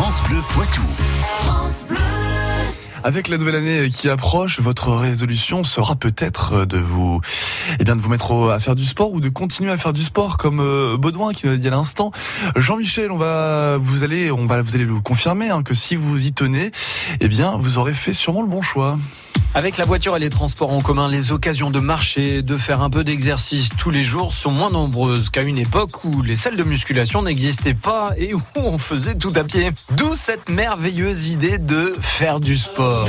France Bleu Poitou. Avec la nouvelle année qui approche, votre résolution sera peut-être de vous, eh bien, de vous mettre à faire du sport ou de continuer à faire du sport comme euh, Baudouin qui nous a dit à l'instant. Jean-Michel, on va, vous allez, on va, vous allez le confirmer hein, que si vous y tenez, eh bien, vous aurez fait sûrement le bon choix. Avec la voiture et les transports en commun, les occasions de marcher, de faire un peu d'exercice tous les jours sont moins nombreuses qu'à une époque où les salles de musculation n'existaient pas et où on faisait tout à pied. D'où cette merveilleuse idée de faire du sport.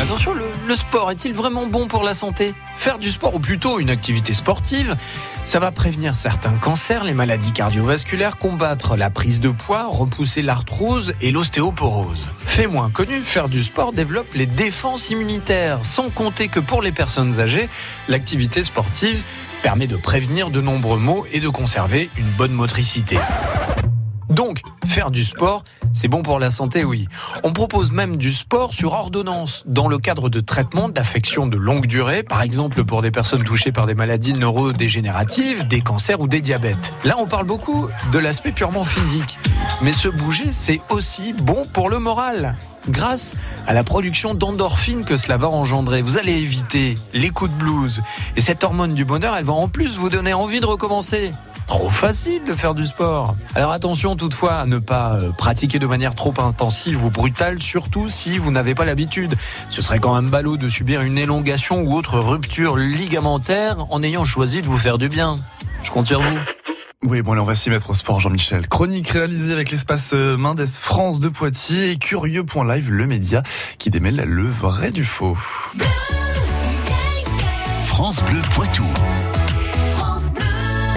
Attention, le, sport est-il vraiment bon pour la santé? Faire du sport, ou plutôt une activité sportive, ça va prévenir certains cancers, les maladies cardiovasculaires, combattre la prise de poids, repousser l'arthrose et l'ostéoporose. Fait moins connu, faire du sport développe les défenses immunitaires, sans compter que pour les personnes âgées, l'activité sportive permet de prévenir de nombreux maux et de conserver une bonne motricité. Donc, faire du sport, c'est bon pour la santé, oui. On propose même du sport sur ordonnance, dans le cadre de traitements d'affections de longue durée, par exemple pour des personnes touchées par des maladies neurodégénératives, des cancers ou des diabètes. Là, on parle beaucoup de l'aspect purement physique. Mais se bouger, c'est aussi bon pour le moral. Grâce à la production d'endorphines que cela va engendrer, vous allez éviter les coups de blues. Et cette hormone du bonheur, elle va en plus vous donner envie de recommencer. Trop facile de faire du sport. Alors attention toutefois à ne pas euh, pratiquer de manière trop intensive ou brutale, surtout si vous n'avez pas l'habitude. Ce serait quand même ballot de subir une élongation ou autre rupture ligamentaire en ayant choisi de vous faire du bien. Je compte sur vous. Oui, bon, allez, on va s'y mettre au sport, Jean-Michel. Chronique réalisée avec l'espace euh, Mendes France de Poitiers et Curieux.live, le média qui démêle le vrai du faux. France Bleu Poitou.